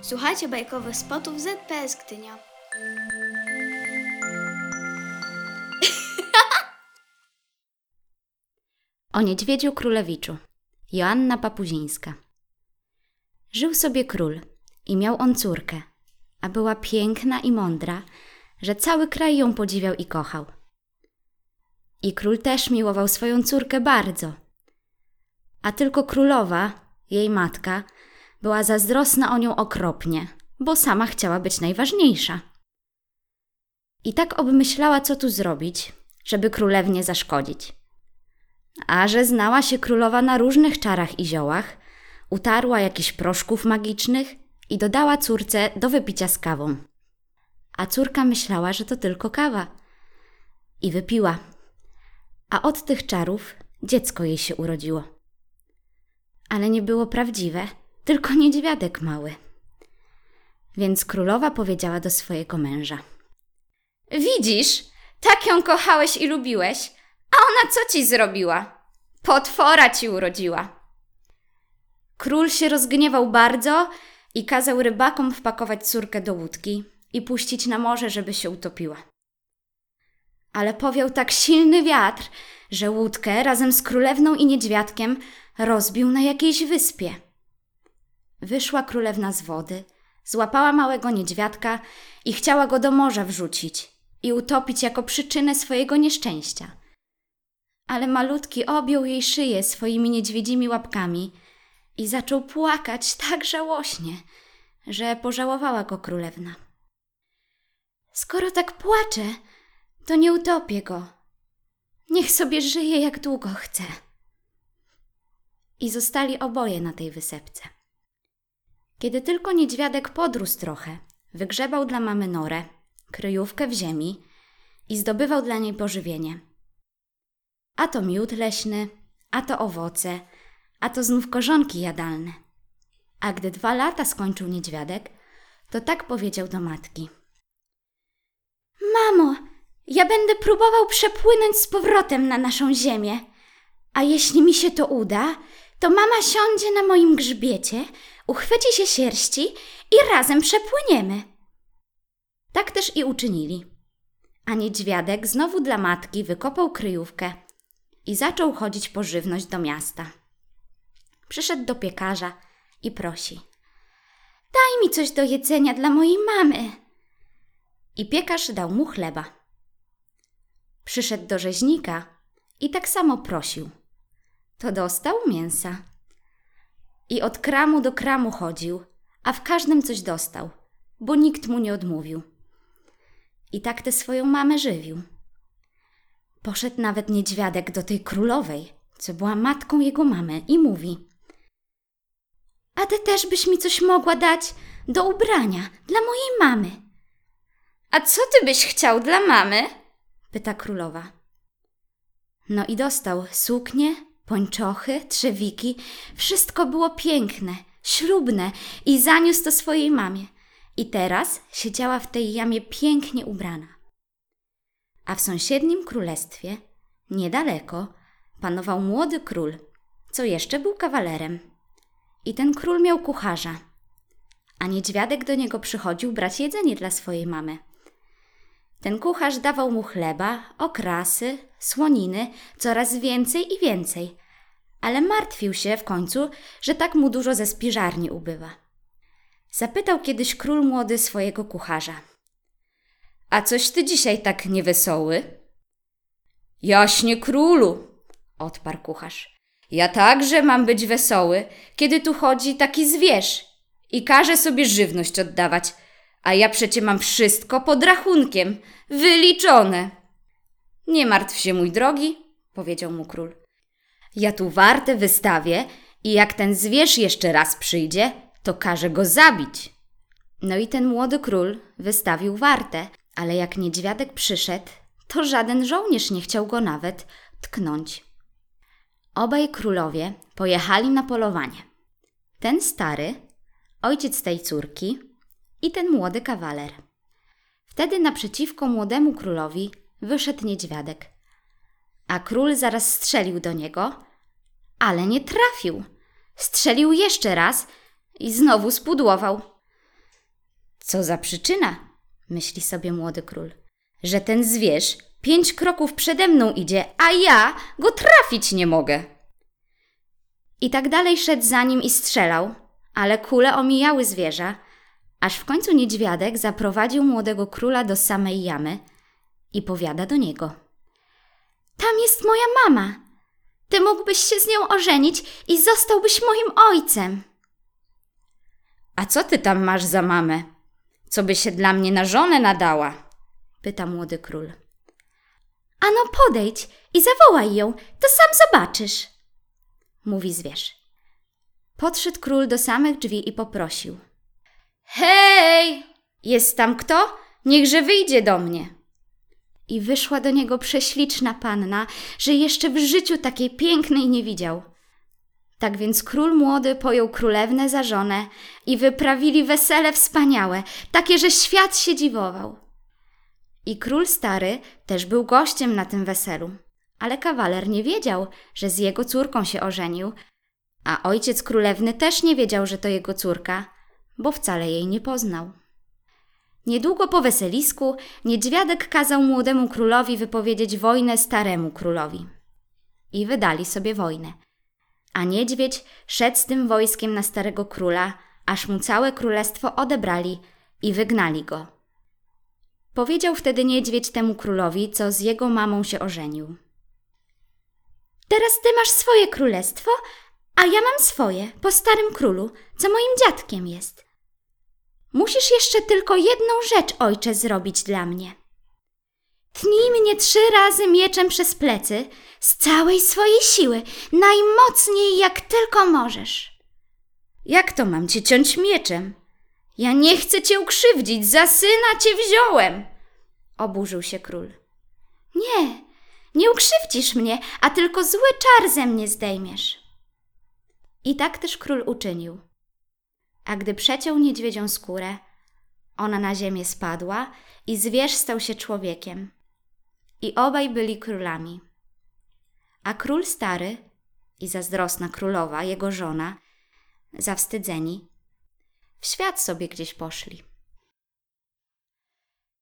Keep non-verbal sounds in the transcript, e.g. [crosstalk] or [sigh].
Słuchajcie bajkowych spotów ZPS Gdynia. [laughs] O niedźwiedziu królewiczu. Joanna Papuzińska. Żył sobie król i miał on córkę, a była piękna i mądra, że cały kraj ją podziwiał i kochał. I król też miłował swoją córkę bardzo. A tylko królowa, jej matka, była zazdrosna o nią okropnie, bo sama chciała być najważniejsza. I tak obmyślała, co tu zrobić, żeby królewnie zaszkodzić. A że znała się królowa na różnych czarach i ziołach, utarła jakiś proszków magicznych i dodała córce do wypicia z kawą. A córka myślała, że to tylko kawa. I wypiła. A od tych czarów dziecko jej się urodziło. Ale nie było prawdziwe, tylko niedźwiadek mały. Więc królowa powiedziała do swojego męża: Widzisz, tak ją kochałeś i lubiłeś, a ona co ci zrobiła? Potwora ci urodziła. Król się rozgniewał bardzo i kazał rybakom wpakować córkę do łódki i puścić na morze, żeby się utopiła. Ale powiał tak silny wiatr, że łódkę razem z królewną i niedźwiadkiem rozbił na jakiejś wyspie. Wyszła królewna z wody, złapała małego niedźwiadka i chciała go do morza wrzucić i utopić jako przyczynę swojego nieszczęścia. Ale malutki objął jej szyję swoimi niedźwiedzimi łapkami i zaczął płakać tak żałośnie, że pożałowała go królewna. Skoro tak płacze, to nie utopię go. Niech sobie żyje jak długo chce. I zostali oboje na tej wysepce. Kiedy tylko niedźwiadek podrósł trochę, wygrzebał dla mamy norę, kryjówkę w ziemi i zdobywał dla niej pożywienie. A to miód leśny, a to owoce, a to znów korzonki jadalne. A gdy dwa lata skończył niedźwiadek, to tak powiedział do matki. Mamo, ja będę próbował przepłynąć z powrotem na naszą ziemię. A jeśli mi się to uda, to mama siądzie na moim grzbiecie, uchwyci się sierści i razem przepłyniemy. Tak też i uczynili. A niedźwiadek znowu dla matki wykopał kryjówkę i zaczął chodzić po żywność do miasta. Przyszedł do piekarza i prosi: Daj mi coś do jedzenia dla mojej mamy. I piekarz dał mu chleba. Przyszedł do rzeźnika i tak samo prosił. To dostał mięsa. I od kramu do kramu chodził, a w każdym coś dostał, bo nikt mu nie odmówił. I tak tę swoją mamę żywił. Poszedł nawet niedźwiadek do tej królowej, co była matką jego mamy, i mówi: A ty też byś mi coś mogła dać do ubrania dla mojej mamy. A co ty byś chciał dla mamy? pyta królowa. No i dostał suknie, pończochy, trzewiki, wszystko było piękne, ślubne i zaniósł to swojej mamie. I teraz siedziała w tej jamie pięknie ubrana. A w sąsiednim królestwie, niedaleko, panował młody król, co jeszcze był kawalerem. I ten król miał kucharza, a niedźwiadek do niego przychodził brać jedzenie dla swojej mamy. Ten kucharz dawał mu chleba, okrasy, słoniny, coraz więcej i więcej, ale martwił się w końcu, że tak mu dużo ze spiżarni ubywa. Zapytał kiedyś król młody swojego kucharza. A coś ty dzisiaj tak niewesoły? Jaśnie królu, odparł kucharz. Ja także mam być wesoły, kiedy tu chodzi taki zwierz i każe sobie żywność oddawać, a ja przecie mam wszystko pod rachunkiem, wyliczone. Nie martw się, mój drogi, powiedział mu król. Ja tu wartę wystawię i jak ten zwierz jeszcze raz przyjdzie, to każę go zabić. No i ten młody król wystawił wartę, ale jak niedźwiadek przyszedł, to żaden żołnierz nie chciał go nawet tknąć. Obaj królowie pojechali na polowanie. Ten stary, ojciec tej córki, i ten młody kawaler. Wtedy naprzeciwko młodemu królowi wyszedł niedźwiadek. A król zaraz strzelił do niego, ale nie trafił. Strzelił jeszcze raz i znowu spudłował. Co za przyczyna, myśli sobie młody król, że ten zwierz pięć kroków przede mną idzie, a ja go trafić nie mogę. I tak dalej szedł za nim i strzelał, ale kule omijały zwierza, aż w końcu niedźwiadek zaprowadził młodego króla do samej jamy i powiada do niego. Tam jest moja mama. Ty mógłbyś się z nią ożenić i zostałbyś moim ojcem. A co ty tam masz za mamę? Co by się dla mnie na żonę nadała? pyta młody król. Ano podejdź i zawołaj ją, to sam zobaczysz, mówi zwierz. Podszedł król do samych drzwi i poprosił. Hej! Jest tam kto? Niechże wyjdzie do mnie. I wyszła do niego prześliczna panna, że jeszcze w życiu takiej pięknej nie widział. Tak więc król młody pojął królewnę za żonę i wyprawili wesele wspaniałe, takie, że świat się dziwował. I król stary też był gościem na tym weselu, ale kawaler nie wiedział, że z jego córką się ożenił, a ojciec królewny też nie wiedział, że to jego córka, bo wcale jej nie poznał. Niedługo po weselisku niedźwiadek kazał młodemu królowi wypowiedzieć wojnę staremu królowi. I wydali sobie wojnę. A niedźwiedź szedł z tym wojskiem na starego króla, aż mu całe królestwo odebrali i wygnali go. Powiedział wtedy niedźwiedź temu królowi, co z jego mamą się ożenił. Teraz ty masz swoje królestwo, a ja mam swoje, po starym królu, co moim dziadkiem jest. Musisz jeszcze tylko jedną rzecz, ojcze, zrobić dla mnie. Tnij mnie trzy razy mieczem przez plecy, z całej swojej siły, najmocniej jak tylko możesz. Jak to mam cię ciąć mieczem? Ja nie chcę cię ukrzywdzić, za syna cię wziąłem! Oburzył się król. Nie, nie ukrzywdzisz mnie, a tylko zły czar ze mnie zdejmiesz. I tak też król uczynił. A gdy przeciął niedźwiedzią skórę, ona na ziemię spadła i zwierz stał się człowiekiem. I obaj byli królami. A król stary i zazdrosna królowa, jego żona, zawstydzeni, w świat sobie gdzieś poszli.